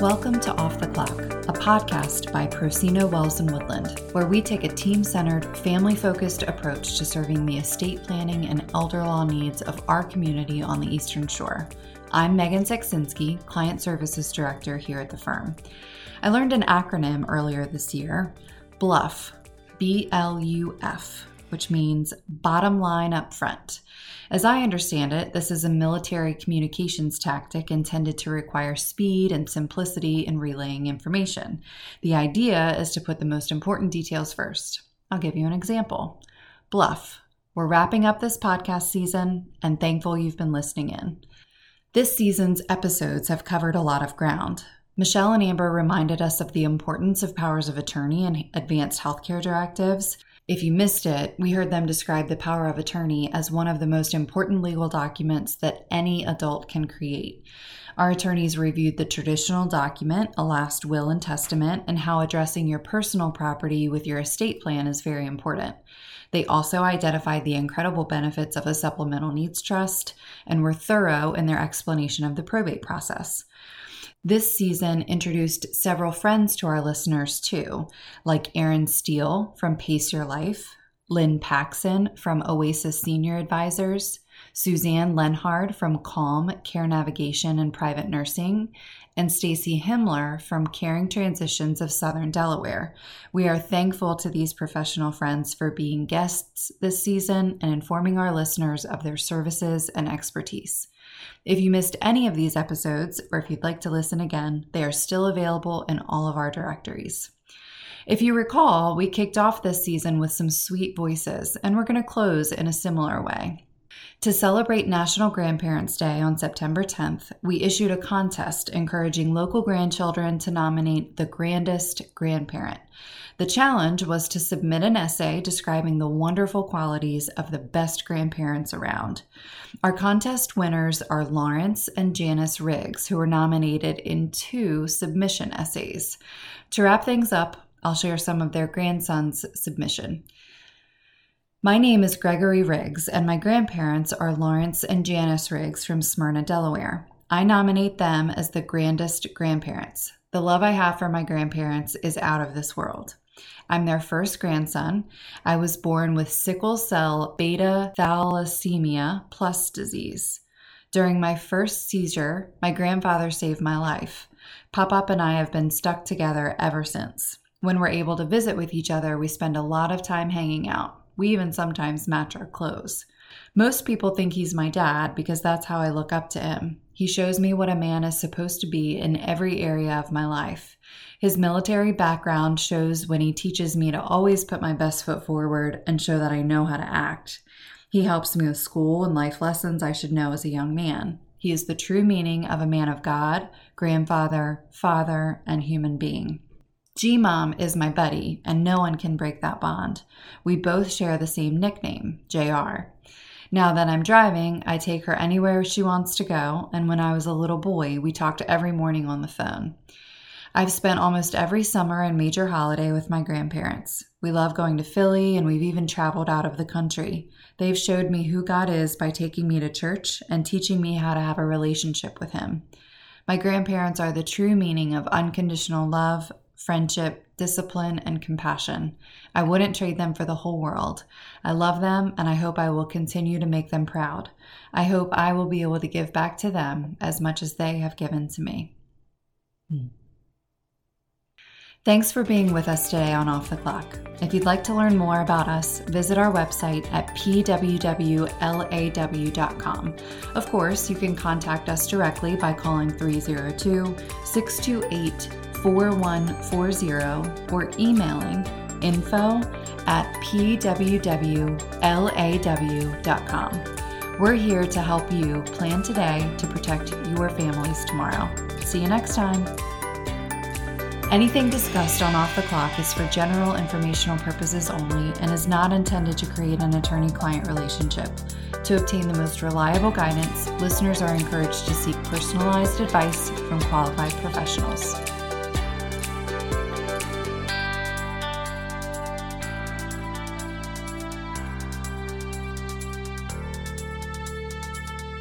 Welcome to Off the Clock, a podcast by Procino Wells and Woodland, where we take a team centered, family focused approach to serving the estate planning and elder law needs of our community on the Eastern Shore. I'm Megan Seksinski, Client Services Director here at the firm. I learned an acronym earlier this year BLUF, B L U F, which means bottom line up front. As I understand it, this is a military communications tactic intended to require speed and simplicity in relaying information. The idea is to put the most important details first. I'll give you an example. Bluff. We're wrapping up this podcast season and thankful you've been listening in. This season's episodes have covered a lot of ground. Michelle and Amber reminded us of the importance of powers of attorney and advanced healthcare directives. If you missed it, we heard them describe the power of attorney as one of the most important legal documents that any adult can create. Our attorneys reviewed the traditional document, a last will and testament, and how addressing your personal property with your estate plan is very important. They also identified the incredible benefits of a supplemental needs trust and were thorough in their explanation of the probate process. This season introduced several friends to our listeners too, like Erin Steele from Pace Your Life, Lynn Paxson from Oasis Senior Advisors, Suzanne Lenhard from Calm Care Navigation and Private Nursing, and Stacy Himmler from Caring Transitions of Southern Delaware. We are thankful to these professional friends for being guests this season and informing our listeners of their services and expertise. If you missed any of these episodes, or if you'd like to listen again, they are still available in all of our directories. If you recall, we kicked off this season with some sweet voices, and we're going to close in a similar way. To celebrate National Grandparents Day on September 10th, we issued a contest encouraging local grandchildren to nominate the grandest grandparent. The challenge was to submit an essay describing the wonderful qualities of the best grandparents around. Our contest winners are Laurence and Janice Riggs, who were nominated in two submission essays. To wrap things up, I'll share some of their grandson's submission. My name is Gregory Riggs, and my grandparents are Laurence and Janice Riggs from Smyrna, Delaware. I nominate them as the grandest grandparents. The love I have for my grandparents is out of this world. I'm their first grandson. I was born with sickle cell beta thalassemia plus disease. During my first seizure, my grandfather saved my life. Pop Up and I have been stuck together ever since. When we're able to visit with each other, we spend a lot of time hanging out. We even sometimes match our clothes. Most people think he's my dad because that's how I look up to him. He shows me what a man is supposed to be in every area of my life. His military background shows when he teaches me to always put my best foot forward and show that I know how to act. He helps me with school and life lessons I should know as a young man. He is the true meaning of a man of God, grandfather, father, and human being. G Mom is my buddy, and no one can break that bond. We both share the same nickname, JR. Now that I'm driving, I take her anywhere she wants to go, and when I was a little boy, we talked every morning on the phone. I've spent almost every summer and major holiday with my grandparents. We love going to Philly, and we've even traveled out of the country. They've showed me who God is by taking me to church and teaching me how to have a relationship with Him. My grandparents are the true meaning of unconditional love, friendship, discipline, and compassion. I wouldn't trade them for the whole world. I love them and I hope I will continue to make them proud. I hope I will be able to give back to them as much as they have given to me. Hmm. Thanks for being with us today on Off the Clock. If you'd like to learn more about us, visit our website at pwwlaw.com. Of course, you can contact us directly by calling 302 628 4140 or emailing info at pwwlaw.com. We're here to help you plan today to protect your families tomorrow. See you next time. Anything discussed on Off the Clock is for general informational purposes only and is not intended to create an attorney client relationship. To obtain the most reliable guidance, listeners are encouraged to seek personalized advice from qualified professionals.